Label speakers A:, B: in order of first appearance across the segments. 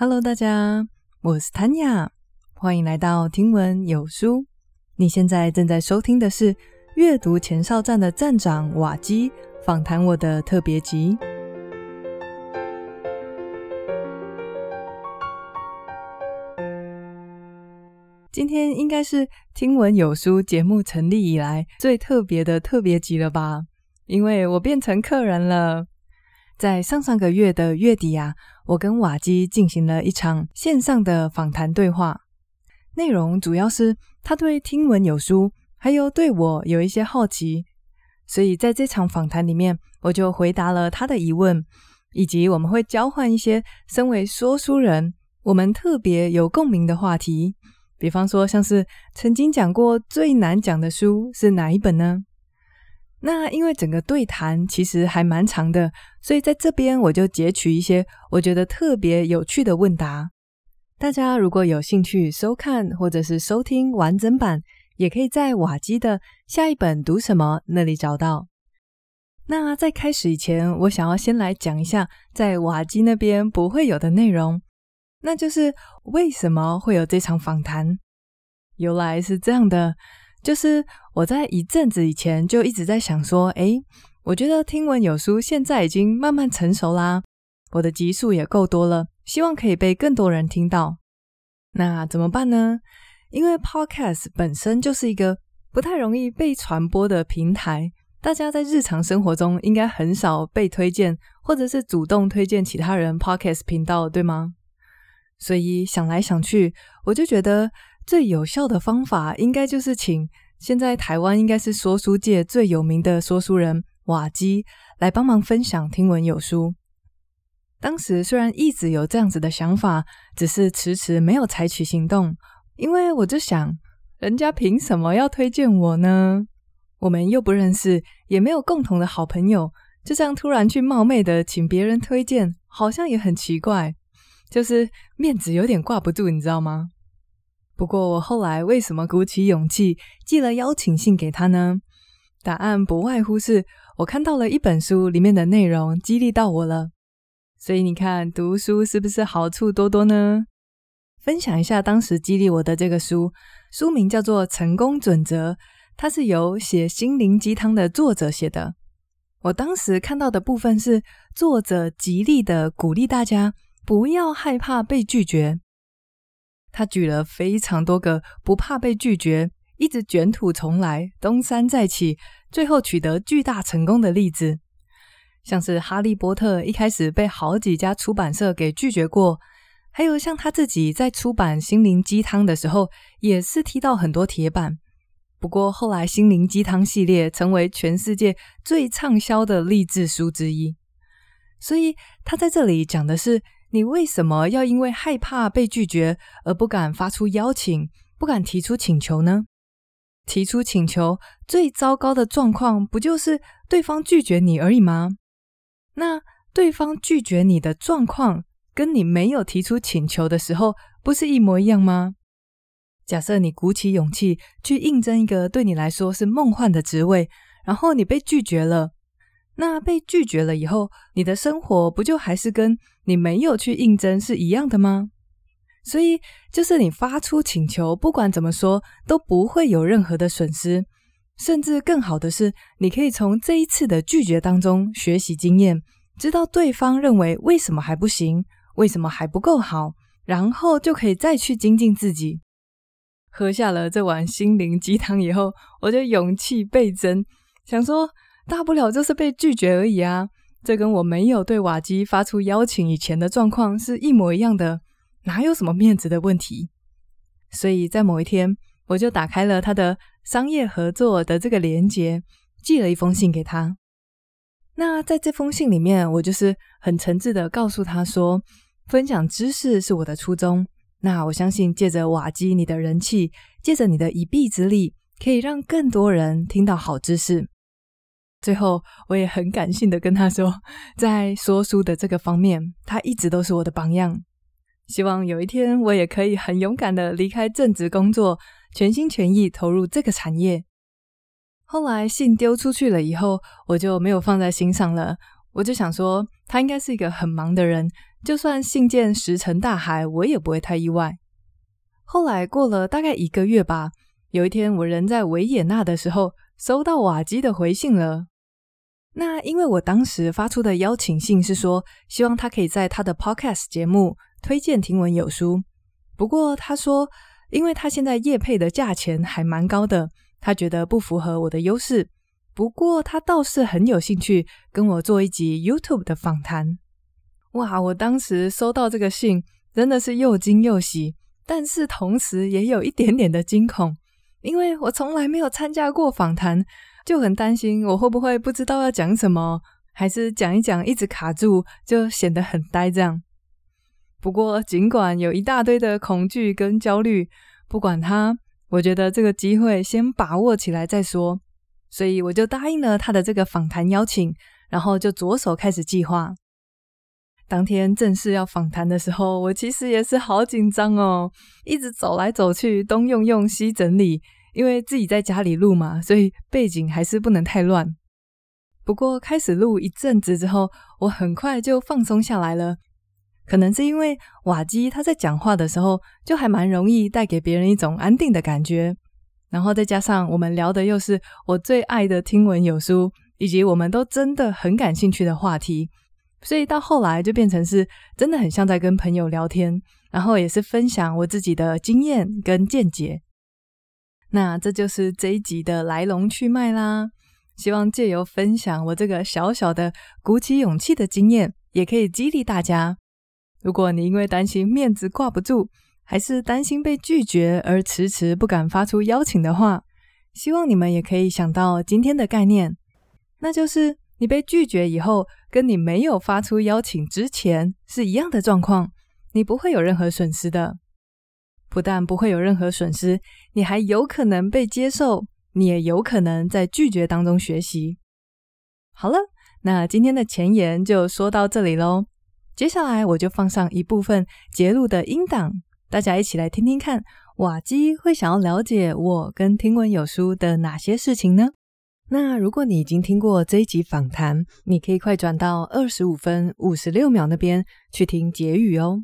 A: Hello，大家，我是 Tanya，欢迎来到听闻有书。你现在正在收听的是阅读前哨站的站长瓦基访谈我的特别集。今天应该是听闻有书节目成立以来最特别的特别集了吧？因为我变成客人了。在上上个月的月底啊，我跟瓦基进行了一场线上的访谈对话，内容主要是他对听闻有书，还有对我有一些好奇，所以在这场访谈里面，我就回答了他的疑问，以及我们会交换一些身为说书人我们特别有共鸣的话题，比方说像是曾经讲过最难讲的书是哪一本呢？那因为整个对谈其实还蛮长的，所以在这边我就截取一些我觉得特别有趣的问答。大家如果有兴趣收看或者是收听完整版，也可以在瓦基的下一本读什么那里找到。那在开始以前，我想要先来讲一下在瓦基那边不会有的内容，那就是为什么会有这场访谈。由来是这样的。就是我在一阵子以前就一直在想说，诶，我觉得听闻有书现在已经慢慢成熟啦，我的集数也够多了，希望可以被更多人听到。那怎么办呢？因为 Podcast 本身就是一个不太容易被传播的平台，大家在日常生活中应该很少被推荐，或者是主动推荐其他人 Podcast 频道，对吗？所以想来想去，我就觉得。最有效的方法，应该就是请现在台湾应该是说书界最有名的说书人瓦基来帮忙分享听闻有书。当时虽然一直有这样子的想法，只是迟迟没有采取行动，因为我就想，人家凭什么要推荐我呢？我们又不认识，也没有共同的好朋友，就这样突然去冒昧的请别人推荐，好像也很奇怪，就是面子有点挂不住，你知道吗？不过我后来为什么鼓起勇气寄了邀请信给他呢？答案不外乎是我看到了一本书里面的内容激励到我了。所以你看，读书是不是好处多多呢？分享一下当时激励我的这个书，书名叫做《成功准则》，它是由写心灵鸡汤的作者写的。我当时看到的部分是作者极力的鼓励大家不要害怕被拒绝。他举了非常多个不怕被拒绝、一直卷土重来、东山再起，最后取得巨大成功的例子，像是哈利波特一开始被好几家出版社给拒绝过，还有像他自己在出版心灵鸡汤的时候，也是踢到很多铁板。不过后来心灵鸡汤系列成为全世界最畅销的励志书之一，所以他在这里讲的是。你为什么要因为害怕被拒绝而不敢发出邀请，不敢提出请求呢？提出请求最糟糕的状况不就是对方拒绝你而已吗？那对方拒绝你的状况跟你没有提出请求的时候不是一模一样吗？假设你鼓起勇气去应征一个对你来说是梦幻的职位，然后你被拒绝了。那被拒绝了以后，你的生活不就还是跟你没有去应征是一样的吗？所以，就是你发出请求，不管怎么说都不会有任何的损失，甚至更好的是，你可以从这一次的拒绝当中学习经验，知道对方认为为什么还不行，为什么还不够好，然后就可以再去精进自己。喝下了这碗心灵鸡汤以后，我就勇气倍增，想说。大不了就是被拒绝而已啊！这跟我没有对瓦基发出邀请以前的状况是一模一样的，哪有什么面子的问题？所以在某一天，我就打开了他的商业合作的这个连接，寄了一封信给他。那在这封信里面，我就是很诚挚的告诉他说，分享知识是我的初衷。那我相信，借着瓦基你的人气，借着你的一臂之力，可以让更多人听到好知识。最后，我也很感性的跟他说，在说书的这个方面，他一直都是我的榜样。希望有一天，我也可以很勇敢的离开正职工作，全心全意投入这个产业。后来信丢出去了以后，我就没有放在心上了。我就想说，他应该是一个很忙的人，就算信件石沉大海，我也不会太意外。后来过了大概一个月吧，有一天我人在维也纳的时候，收到瓦基的回信了。那因为我当时发出的邀请信是说，希望他可以在他的 podcast 节目推荐听闻有书。不过他说，因为他现在业配的价钱还蛮高的，他觉得不符合我的优势。不过他倒是很有兴趣跟我做一集 YouTube 的访谈。哇，我当时收到这个信，真的是又惊又喜，但是同时也有一点点的惊恐，因为我从来没有参加过访谈。就很担心我会不会不知道要讲什么，还是讲一讲一直卡住，就显得很呆这样。不过尽管有一大堆的恐惧跟焦虑，不管它，我觉得这个机会先把握起来再说。所以我就答应了他的这个访谈邀请，然后就着手开始计划。当天正式要访谈的时候，我其实也是好紧张哦，一直走来走去，东用用，西整理。因为自己在家里录嘛，所以背景还是不能太乱。不过开始录一阵子之后，我很快就放松下来了。可能是因为瓦基他在讲话的时候，就还蛮容易带给别人一种安定的感觉。然后再加上我们聊的又是我最爱的听闻有书，以及我们都真的很感兴趣的话题，所以到后来就变成是真的很像在跟朋友聊天，然后也是分享我自己的经验跟见解。那这就是这一集的来龙去脉啦。希望借由分享我这个小小的鼓起勇气的经验，也可以激励大家。如果你因为担心面子挂不住，还是担心被拒绝而迟迟不敢发出邀请的话，希望你们也可以想到今天的概念，那就是你被拒绝以后，跟你没有发出邀请之前是一样的状况，你不会有任何损失的。不但不会有任何损失，你还有可能被接受，你也有可能在拒绝当中学习。好了，那今天的前言就说到这里喽。接下来我就放上一部分节录的音档，大家一起来听听看，瓦基会想要了解我跟听闻有书的哪些事情呢？那如果你已经听过这一集访谈，你可以快转到二十五分五十六秒那边去听结语哦。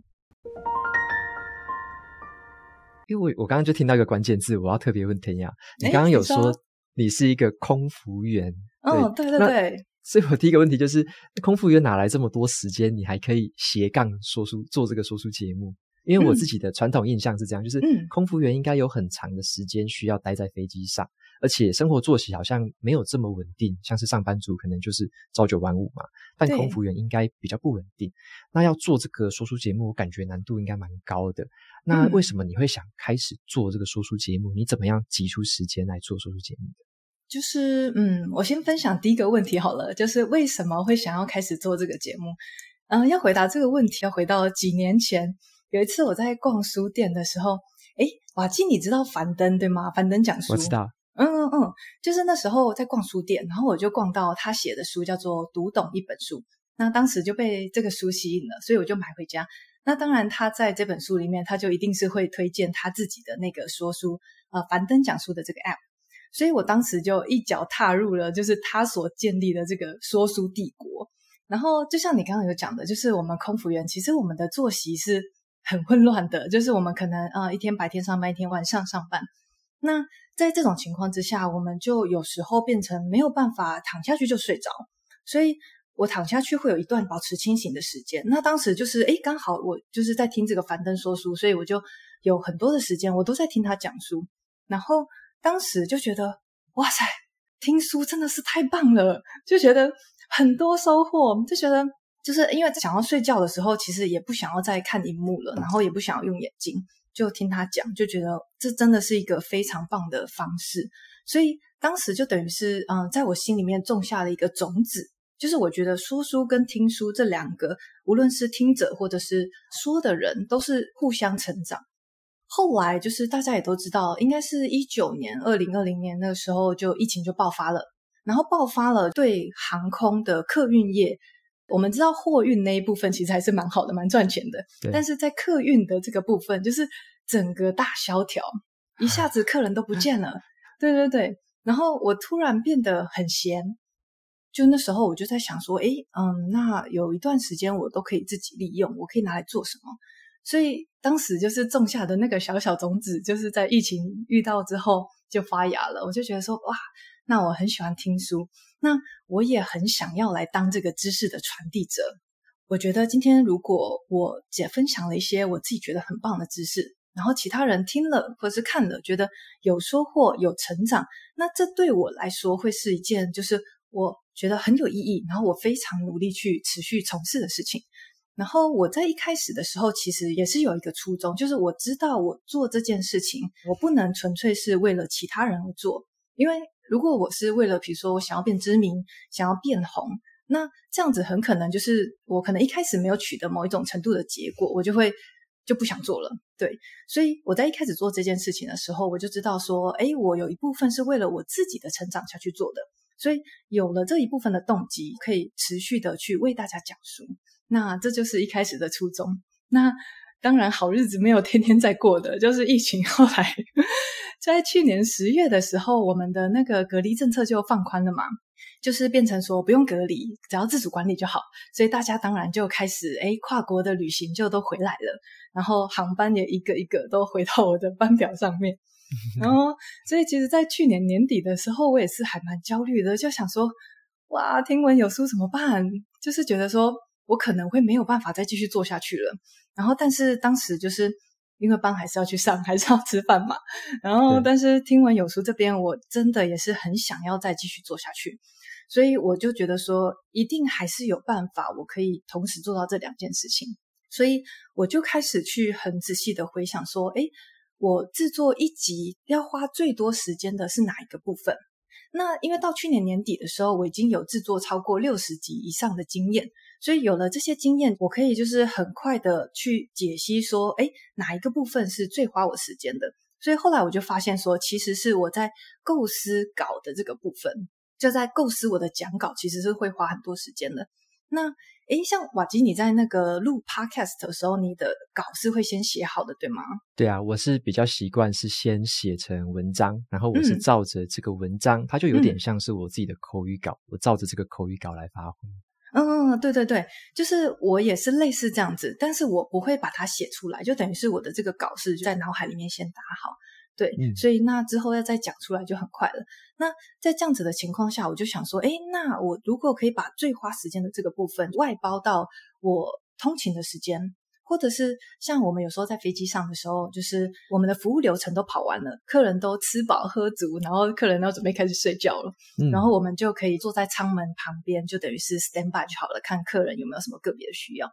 B: 因为我我刚刚就听到一个关键字，我要特别问天雅，你刚刚有说你是一个空服员，
A: 哦，对对对，
B: 所以我第一个问题就是，空服员哪来这么多时间，你还可以斜杠说书做这个说书节目？因为我自己的传统印象是这样，嗯、就是空服员应该有很长的时间需要待在飞机上。而且生活作息好像没有这么稳定，像是上班族可能就是朝九晚五嘛，但空服员应该比较不稳定。那要做这个说书节目，我感觉难度应该蛮高的。那为什么你会想开始做这个说书节目？嗯、你怎么样挤出时间来做说书节目的？
A: 就是嗯，我先分享第一个问题好了，就是为什么会想要开始做这个节目？嗯，要回答这个问题，要回到几年前，有一次我在逛书店的时候，诶，瓦基，你知道樊登对吗？樊登讲书，
B: 我知道。
A: 嗯嗯嗯，就是那时候在逛书店，然后我就逛到他写的书叫做《读懂一本书》，那当时就被这个书吸引了，所以我就买回家。那当然，他在这本书里面，他就一定是会推荐他自己的那个说书，呃，樊登讲书的这个 app，所以我当时就一脚踏入了，就是他所建立的这个说书帝国。然后就像你刚刚有讲的，就是我们空服员，其实我们的作息是很混乱的，就是我们可能呃一天白天上班，一天晚上上班。那在这种情况之下，我们就有时候变成没有办法躺下去就睡着，所以我躺下去会有一段保持清醒的时间。那当时就是，诶，刚好我就是在听这个樊登说书，所以我就有很多的时间，我都在听他讲书。然后当时就觉得，哇塞，听书真的是太棒了，就觉得很多收获，就觉得就是因为想要睡觉的时候，其实也不想要再看荧幕了，然后也不想要用眼睛。就听他讲，就觉得这真的是一个非常棒的方式，所以当时就等于是，嗯，在我心里面种下了一个种子，就是我觉得说书跟听书这两个，无论是听者或者是说的人，都是互相成长。后来就是大家也都知道，应该是一九年、二零二零年那个时候，就疫情就爆发了，然后爆发了对航空的客运业。我们知道货运那一部分其实还是蛮好的，蛮赚钱的。对。但是在客运的这个部分，就是整个大萧条，一下子客人都不见了。对对对。然后我突然变得很闲，就那时候我就在想说，诶，嗯，那有一段时间我都可以自己利用，我可以拿来做什么？所以当时就是种下的那个小小种子，就是在疫情遇到之后就发芽了。我就觉得说，哇，那我很喜欢听书，那我也很想要来当这个知识的传递者。我觉得今天如果我姐分享了一些我自己觉得很棒的知识，然后其他人听了或是看了，觉得有收获、有成长，那这对我来说会是一件就是我觉得很有意义，然后我非常努力去持续从事的事情。然后我在一开始的时候，其实也是有一个初衷，就是我知道我做这件事情，我不能纯粹是为了其他人而做。因为如果我是为了，比如说我想要变知名，想要变红，那这样子很可能就是我可能一开始没有取得某一种程度的结果，我就会就不想做了。对，所以我在一开始做这件事情的时候，我就知道说，哎，我有一部分是为了我自己的成长下去做的，所以有了这一部分的动机，可以持续的去为大家讲述。那这就是一开始的初衷。那当然，好日子没有天天在过的，就是疫情后来，在去年十月的时候，我们的那个隔离政策就放宽了嘛，就是变成说不用隔离，只要自主管理就好。所以大家当然就开始，诶，跨国的旅行就都回来了，然后航班也一个一个都回到我的班表上面。然后，所以其实，在去年年底的时候，我也是还蛮焦虑的，就想说，哇，听闻有书怎么办？就是觉得说。我可能会没有办法再继续做下去了，然后但是当时就是因为班还是要去上，还是要吃饭嘛，然后但是听闻有书这边，我真的也是很想要再继续做下去，所以我就觉得说一定还是有办法，我可以同时做到这两件事情，所以我就开始去很仔细的回想说，诶，我制作一集要花最多时间的是哪一个部分？那因为到去年年底的时候，我已经有制作超过六十集以上的经验，所以有了这些经验，我可以就是很快的去解析说，诶，哪一个部分是最花我时间的？所以后来我就发现说，其实是我在构思稿的这个部分，就在构思我的讲稿，其实是会花很多时间的。那诶，像瓦吉，你在那个录 podcast 的时候，你的稿是会先写好的，对吗？
B: 对啊，我是比较习惯是先写成文章，然后我是照着这个文章，嗯、它就有点像是我自己的口语稿，嗯、我照着这个口语稿来发挥。
A: 嗯，对对对，就是我也是类似这样子，但是我不会把它写出来，就等于是我的这个稿是在脑海里面先打好。对，嗯、所以那之后要再讲出来就很快了。那在这样子的情况下，我就想说，哎，那我如果可以把最花时间的这个部分外包到我通勤的时间，或者是像我们有时候在飞机上的时候，就是我们的服务流程都跑完了，客人都吃饱喝足，然后客人都准备开始睡觉了，嗯、然后我们就可以坐在舱门旁边，就等于是 stand by 就好了，看客人有没有什么个别的需要。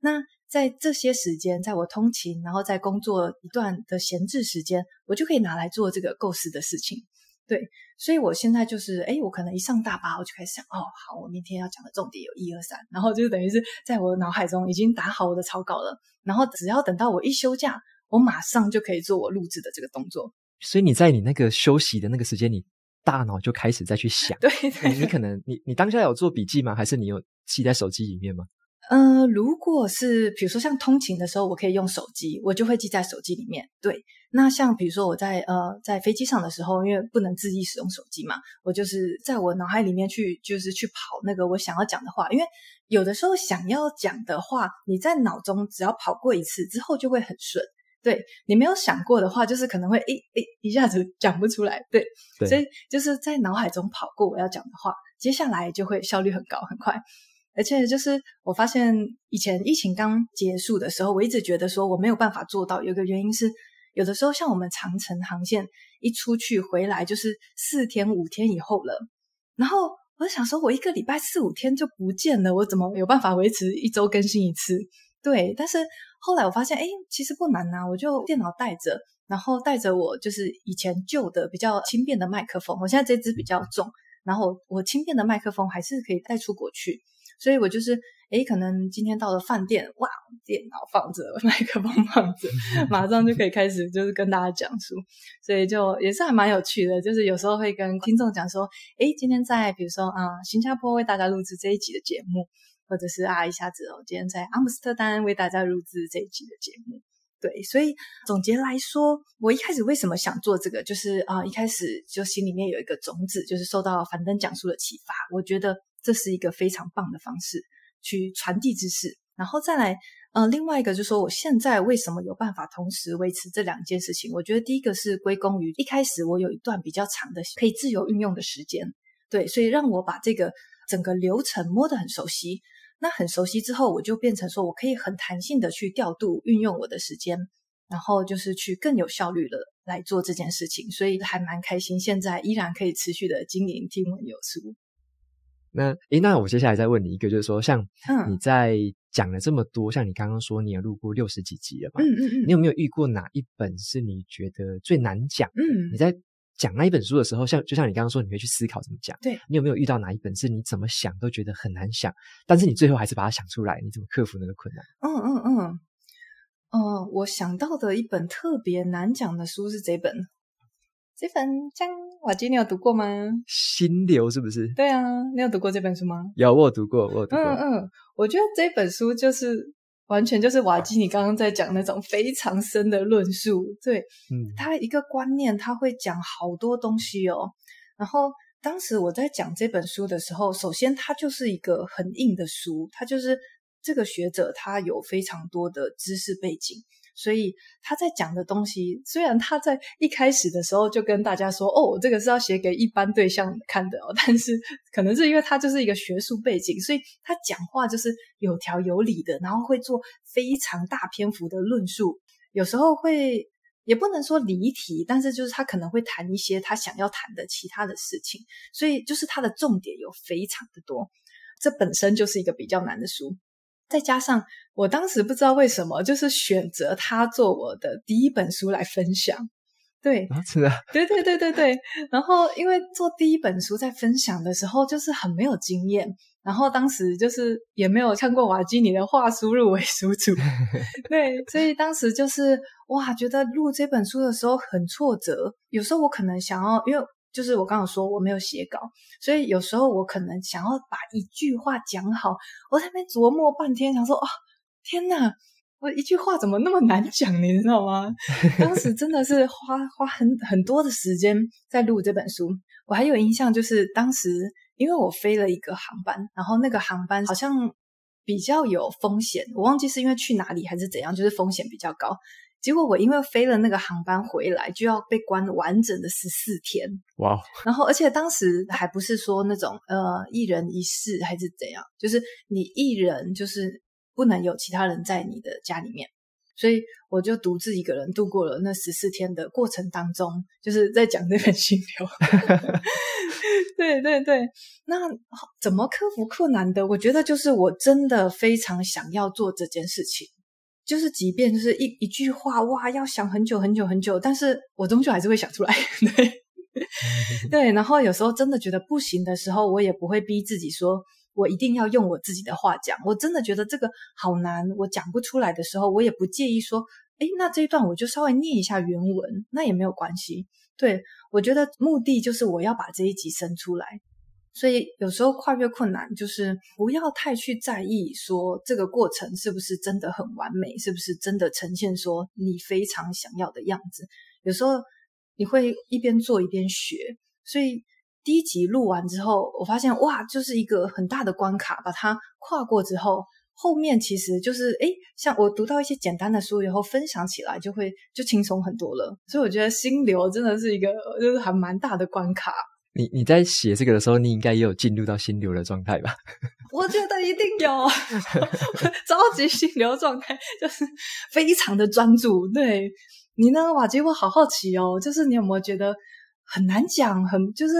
A: 那在这些时间，在我通勤，然后在工作一段的闲置时间，我就可以拿来做这个构思的事情。对，所以我现在就是，哎，我可能一上大巴，我就开始想，哦，好，我明天要讲的重点有一二三，然后就等于是在我的脑海中已经打好我的草稿了，然后只要等到我一休假，我马上就可以做我录制的这个动作。
B: 所以你在你那个休息的那个时间，你大脑就开始再去想。
A: 对，
B: 你可能你你当下有做笔记吗？还是你有记在手机里面吗？
A: 呃，如果是比如说像通勤的时候，我可以用手机，我就会记在手机里面。对，那像比如说我在呃在飞机上的时候，因为不能自己使用手机嘛，我就是在我脑海里面去就是去跑那个我想要讲的话，因为有的时候想要讲的话，你在脑中只要跑过一次之后就会很顺。对，你没有想过的话，就是可能会诶诶一下子 讲不出来。对，对，所以就是在脑海中跑过我要讲的话，接下来就会效率很高很快。而且就是我发现以前疫情刚结束的时候，我一直觉得说我没有办法做到。有个原因是，有的时候像我们长程航线一出去回来就是四天五天以后了，然后我就想说，我一个礼拜四五天就不见了，我怎么有办法维持一周更新一次？对，但是后来我发现，哎，其实不难呐，我就电脑带着，然后带着我就是以前旧的比较轻便的麦克风，我现在这支比较重，然后我轻便的麦克风还是可以带出国去。所以我就是，诶，可能今天到了饭店，哇，电脑放着，麦克风放着，马上就可以开始就是跟大家讲述，所以就也是还蛮有趣的。就是有时候会跟听众讲说，诶，今天在比如说啊、嗯，新加坡为大家录制这一集的节目，或者是啊，一下子哦，今天在阿姆斯特丹为大家录制这一集的节目。对，所以总结来说，我一开始为什么想做这个，就是啊，一开始就心里面有一个种子，就是受到樊登讲述的启发，我觉得。这是一个非常棒的方式去传递知识。然后再来，呃，另外一个就是说，我现在为什么有办法同时维持这两件事情？我觉得第一个是归功于一开始我有一段比较长的可以自由运用的时间，对，所以让我把这个整个流程摸得很熟悉。那很熟悉之后，我就变成说我可以很弹性的去调度运用我的时间，然后就是去更有效率的来做这件事情，所以还蛮开心。现在依然可以持续的经营听闻有书。
B: 那诶，那我接下来再问你一个，就是说，像你在讲了这么多，嗯、像你刚刚说你也录过六十几集了嘛？嗯嗯嗯。你有没有遇过哪一本是你觉得最难讲？嗯，你在。讲那一本书的时候，像就像你刚刚说，你会去思考怎么讲。
A: 对，
B: 你有没有遇到哪一本是你怎么想都觉得很难想，但是你最后还是把它想出来？你怎么克服那个困难？
A: 嗯嗯嗯，嗯，我想到的一本特别难讲的书是这本，这本江瓦基，你有读过吗？
B: 心流是不是？
A: 对啊，你有读过这本书吗？
B: 有，我有读过，我有读过。
A: 嗯嗯，我觉得这本书就是。完全就是瓦基，你刚刚在讲那种非常深的论述，对，嗯，他一个观念，他会讲好多东西哦。然后当时我在讲这本书的时候，首先它就是一个很硬的书，它就是这个学者他有非常多的知识背景。所以他在讲的东西，虽然他在一开始的时候就跟大家说：“哦，这个是要写给一般对象看的哦。”但是可能是因为他就是一个学术背景，所以他讲话就是有条有理的，然后会做非常大篇幅的论述，有时候会也不能说离题，但是就是他可能会谈一些他想要谈的其他的事情，所以就是他的重点有非常的多，这本身就是一个比较难的书。再加上我当时不知道为什么，就是选择他做我的第一本书来分享，对，
B: 是啊，
A: 对对对对对。然后因为做第一本书在分享的时候，就是很没有经验，然后当时就是也没有看过瓦基尼的话输入为输出，对，所以当时就是哇，觉得录这本书的时候很挫折。有时候我可能想要，因为。就是我刚刚说我没有写稿，所以有时候我可能想要把一句话讲好，我在那边琢磨半天，想说哦，天哪，我一句话怎么那么难讲，你知道吗？当时真的是花花很很多的时间在录这本书。我还有印象，就是当时因为我飞了一个航班，然后那个航班好像比较有风险，我忘记是因为去哪里还是怎样，就是风险比较高。结果我因为飞了那个航班回来，就要被关完整的十四天。
B: 哇！
A: 然后而且当时还不是说那种呃一人一室还是怎样，就是你一人就是不能有其他人在你的家里面，所以我就独自一个人度过了那十四天的过程当中，就是在讲那本心流。对对对，那怎么克服困难的？我觉得就是我真的非常想要做这件事情。就是，即便就是一一句话，哇，要想很久很久很久，但是我终究还是会想出来，对，对。然后有时候真的觉得不行的时候，我也不会逼自己说，我一定要用我自己的话讲。我真的觉得这个好难，我讲不出来的时候，我也不介意说，诶，那这一段我就稍微念一下原文，那也没有关系。对，我觉得目的就是我要把这一集生出来。所以有时候跨越困难，就是不要太去在意说这个过程是不是真的很完美，是不是真的呈现说你非常想要的样子。有时候你会一边做一边学。所以第一集录完之后，我发现哇，就是一个很大的关卡，把它跨过之后，后面其实就是诶，像我读到一些简单的书以后，分享起来就会就轻松很多了。所以我觉得心流真的是一个就是还蛮大的关卡。
B: 你你在写这个的时候，你应该也有进入到心流的状态吧？
A: 我觉得一定有，超级心流状态，就是非常的专注。对你呢，瓦基，我好好奇哦，就是你有没有觉得很难讲，很就是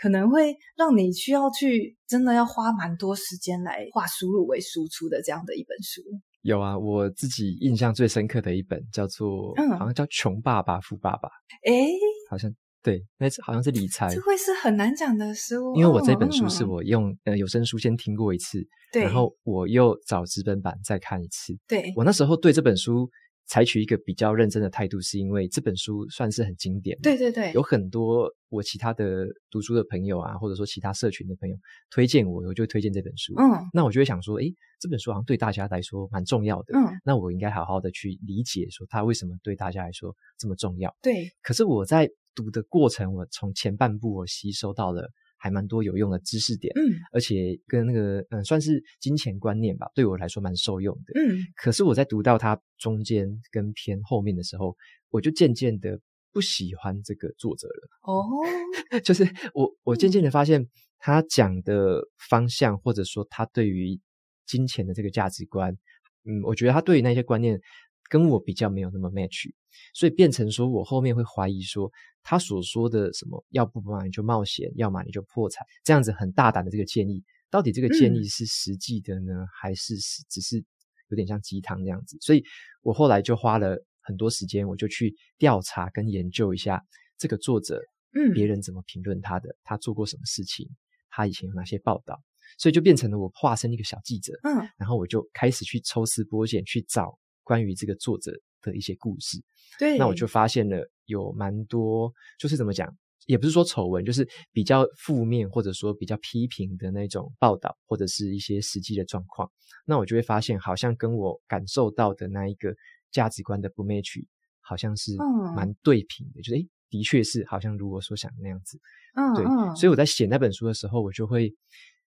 A: 可能会让你需要去真的要花蛮多时间来化输入为输出的这样的一本书？
B: 有啊，我自己印象最深刻的一本叫做，嗯，好像叫《穷爸爸富爸爸》。诶，好像。对，那好像是理财，
A: 这会是很难讲的书。
B: 因为我这本书是我用、嗯、呃有声书先听过一次，
A: 对，
B: 然后我又找纸本版再看一次。
A: 对，
B: 我那时候对这本书采取一个比较认真的态度，是因为这本书算是很经典。
A: 对对对，
B: 有很多我其他的读书的朋友啊，或者说其他社群的朋友推荐我，我就会推荐这本书。嗯，那我就会想说，诶，这本书好像对大家来说蛮重要的。嗯，那我应该好好的去理解，说它为什么对大家来说这么重要。
A: 对，
B: 可是我在。读的过程，我从前半部我吸收到了还蛮多有用的知识点，
A: 嗯，
B: 而且跟那个嗯算是金钱观念吧，对我来说蛮受用的，
A: 嗯。
B: 可是我在读到它中间跟偏后面的时候，我就渐渐的不喜欢这个作者了。
A: 哦，
B: 就是我我渐渐的发现他讲的方向，或者说他对于金钱的这个价值观，嗯，我觉得他对于那些观念跟我比较没有那么 match，所以变成说我后面会怀疑说他所说的什么，要不嘛你就冒险，要么你就破产，这样子很大胆的这个建议，到底这个建议是实际的呢，嗯、还是只是有点像鸡汤这样子？所以我后来就花了很多时间，我就去调查跟研究一下这个作者，嗯，别人怎么评论他的，他做过什么事情，他以前有哪些报道。所以就变成了我化身一个小记者，嗯，然后我就开始去抽丝剥茧，去找关于这个作者的一些故事。
A: 对，
B: 那我就发现了有蛮多，就是怎么讲，也不是说丑闻，就是比较负面或者说比较批评的那种报道，或者是一些实际的状况。那我就会发现，好像跟我感受到的那一个价值观的不 match，好像是蛮对平的，嗯、就是诶，的确是好像如我所想的那样子。嗯，对，嗯、所以我在写那本书的时候，我就会。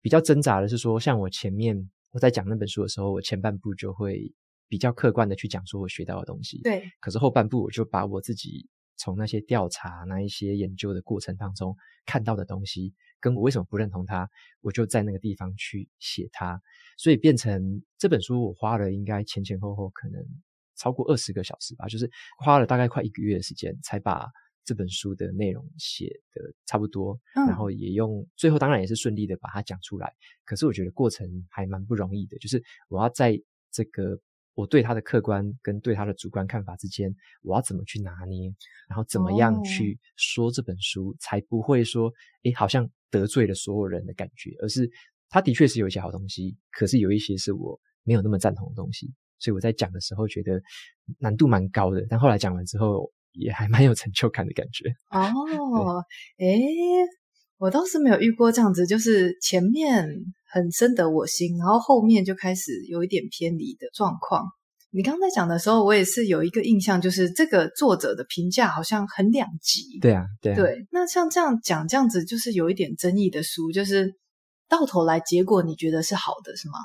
B: 比较挣扎的是说，像我前面我在讲那本书的时候，我前半部就会比较客观的去讲说我学到的东西。
A: 对。
B: 可是后半部我就把我自己从那些调查、那一些研究的过程当中看到的东西，跟我为什么不认同它，我就在那个地方去写它。所以变成这本书，我花了应该前前后后可能超过二十个小时吧，就是花了大概快一个月的时间才把。这本书的内容写的差不多，嗯、然后也用最后当然也是顺利的把它讲出来。可是我觉得过程还蛮不容易的，就是我要在这个我对他的客观跟对他的主观看法之间，我要怎么去拿捏，然后怎么样去说这本书，哦、才不会说诶好像得罪了所有人的感觉，而是他的确是有一些好东西，可是有一些是我没有那么赞同的东西，所以我在讲的时候觉得难度蛮高的。但后来讲完之后。也还蛮有成就感的感觉
A: 哦，诶我倒是没有遇过这样子，就是前面很深得我心，然后后面就开始有一点偏离的状况。你刚才讲的时候，我也是有一个印象，就是这个作者的评价好像很两极。
B: 对啊，对啊。
A: 对，那像这样讲，这样子就是有一点争议的书，就是到头来结果你觉得是好的，是吗？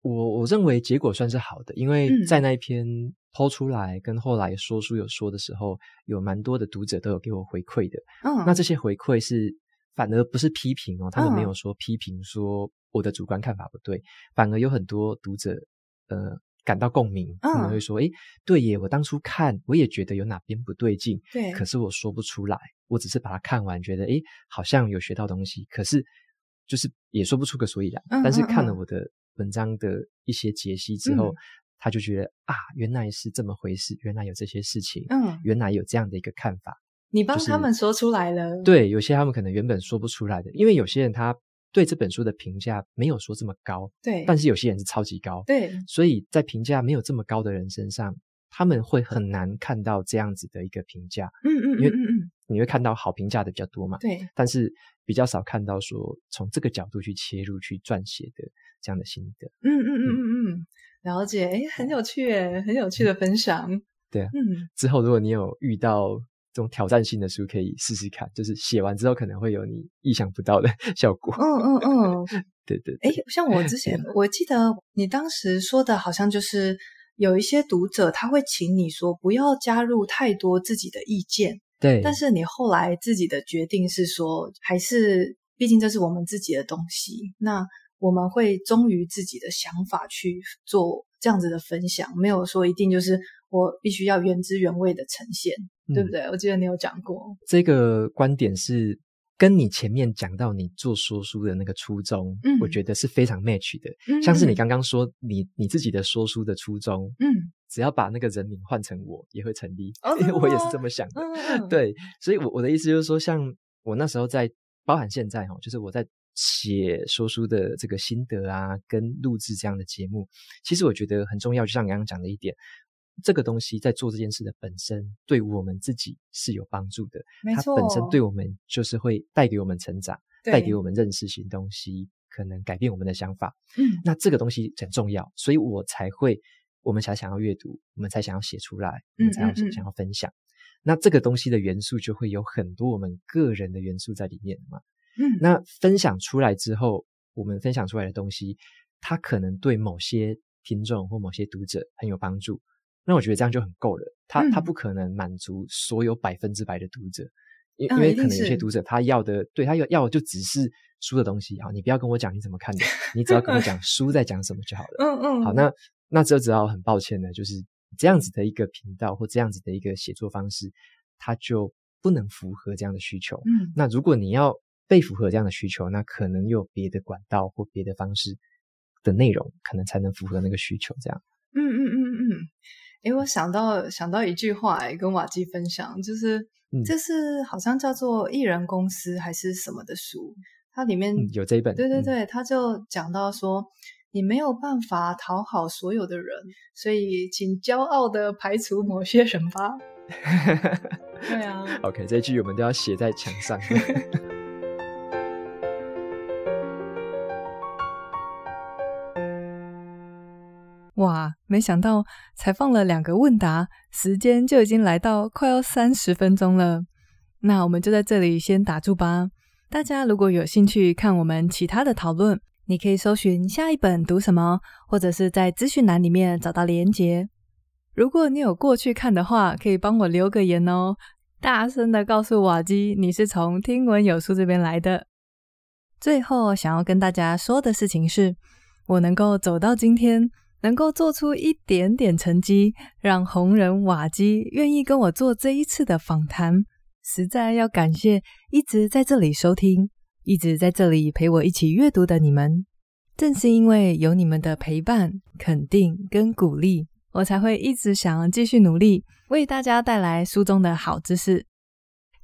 B: 我我认为结果算是好的，因为在那一篇 po 出来跟后来说书有说的时候，有蛮多的读者都有给我回馈的。嗯，那这些回馈是反而不是批评哦，他们没有说批评说我的主观看法不对，反而有很多读者呃感到共鸣，他们会说：“诶，对耶，我当初看我也觉得有哪边不对劲，对，可是我说不出来，我只是把它看完，觉得诶好像有学到东西，可是就是也说不出个所以然。但是看了我的。”文章的一些解析之后，嗯、他就觉得啊，原来是这么回事，原来有这些事情，嗯，原来有这样的一个看法。
A: 你帮他们说出来了，
B: 对，有些他们可能原本说不出来的，因为有些人他对这本书的评价没有说这么高，
A: 对，
B: 但是有些人是超级高，
A: 对，
B: 所以在评价没有这么高的人身上，他们会很难看到这样子的一个评价，
A: 嗯嗯，嗯嗯，
B: 因为你会看到好评价的比较多嘛，
A: 对，
B: 但是比较少看到说从这个角度去切入去撰写的。这样的心得，
A: 嗯嗯嗯嗯。嗯，了解，诶，很有趣诶，很有趣的分享，嗯、
B: 对啊，嗯，之后如果你有遇到这种挑战性的书，可以试试看，就是写完之后可能会有你意想不到的 效果，
A: 嗯嗯嗯，
B: 对 对对，
A: 诶，像我之前 我记得你当时说的好像就是有一些读者他会请你说不要加入太多自己的意见，
B: 对，
A: 但是你后来自己的决定是说，还是毕竟这是我们自己的东西，那。我们会忠于自己的想法去做这样子的分享，没有说一定就是我必须要原汁原味的呈现，嗯、对不对？我记得你有讲过
B: 这个观点是跟你前面讲到你做说书的那个初衷，嗯，我觉得是非常 match 的。嗯，像是你刚刚说你你自己的说书的初衷，嗯，只要把那个人名换成我也会成立，哦、因为我也是这么想的。嗯、对，所以我我的意思就是说，像我那时候在，包含现在哈，就是我在。写说书的这个心得啊，跟录制这样的节目，其实我觉得很重要。就像你刚刚讲的一点，这个东西在做这件事的本身，对我们自己是有帮助的。
A: 没错。
B: 它本身对我们就是会带给我们成长，对带给我们认识新东西，可能改变我们的想法。嗯，那这个东西很重要，所以我才会，我们才想要阅读，我们才想要写出来，我们才要想要分享。嗯嗯嗯。那这个东西的元素就会有很多我们个人的元素在里面嘛。嗯，那分享出来之后，我们分享出来的东西，它可能对某些听众或某些读者很有帮助。那我觉得这样就很够了。他他不可能满足所有百分之百的读者，因、嗯、因为可能有些读者他要的，对他要要的就只是书的东西。好，你不要跟我讲你怎么看的，你只要跟我讲 书在讲什么就好了。嗯嗯。好，那那这只要很抱歉呢，就是这样子的一个频道或这样子的一个写作方式，它就不能符合这样的需求。嗯。那如果你要被符合这样的需求，那可能有别的管道或别的方式的内容，可能才能符合那个需求。这样。
C: 嗯嗯嗯嗯。哎，我想到想到一句话，哎，跟瓦基分享，就是、嗯、这是好像叫做《艺人公司》还是什么的书，它里面、
B: 嗯、有这一本。
C: 对对对，他、嗯、就讲到说，你没有办法讨好所有的人，所以请骄傲的排除某些人吧。对啊。
B: OK，这句我们都要写在墙上。
A: 哇，没想到才放了两个问答，时间就已经来到快要三十分钟了。那我们就在这里先打住吧。大家如果有兴趣看我们其他的讨论，你可以搜寻下一本读什么，或者是在资讯栏里面找到连结。如果你有过去看的话，可以帮我留个言哦，大声的告诉瓦基你是从听闻有书这边来的。最后想要跟大家说的事情是，我能够走到今天。能够做出一点点成绩，让红人瓦基愿意跟我做这一次的访谈，实在要感谢一直在这里收听、一直在这里陪我一起阅读的你们。正是因为有你们的陪伴、肯定跟鼓励，我才会一直想要继续努力，为大家带来书中的好知识。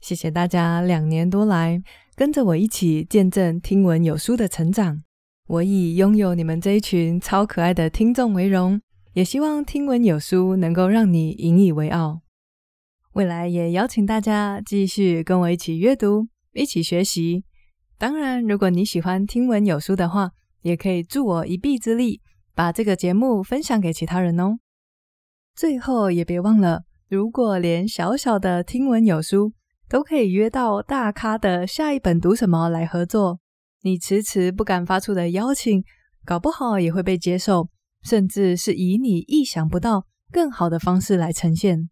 A: 谢谢大家两年多来跟着我一起见证听闻有书的成长。我以拥有你们这一群超可爱的听众为荣，也希望听闻有书能够让你引以为傲。未来也邀请大家继续跟我一起阅读，一起学习。当然，如果你喜欢听闻有书的话，也可以助我一臂之力，把这个节目分享给其他人哦。最后也别忘了，如果连小小的听闻有书都可以约到大咖的下一本读什么来合作。你迟迟不敢发出的邀请，搞不好也会被接受，甚至是以你意想不到更好的方式来呈现。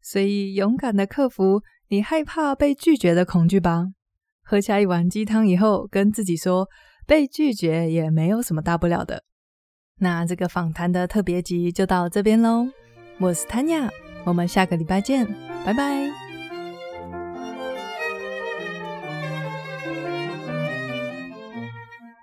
A: 所以，勇敢的克服你害怕被拒绝的恐惧吧。喝下一碗鸡汤以后，跟自己说，被拒绝也没有什么大不了的。那这个访谈的特别集就到这边喽。我是 Tanya，我们下个礼拜见，拜拜。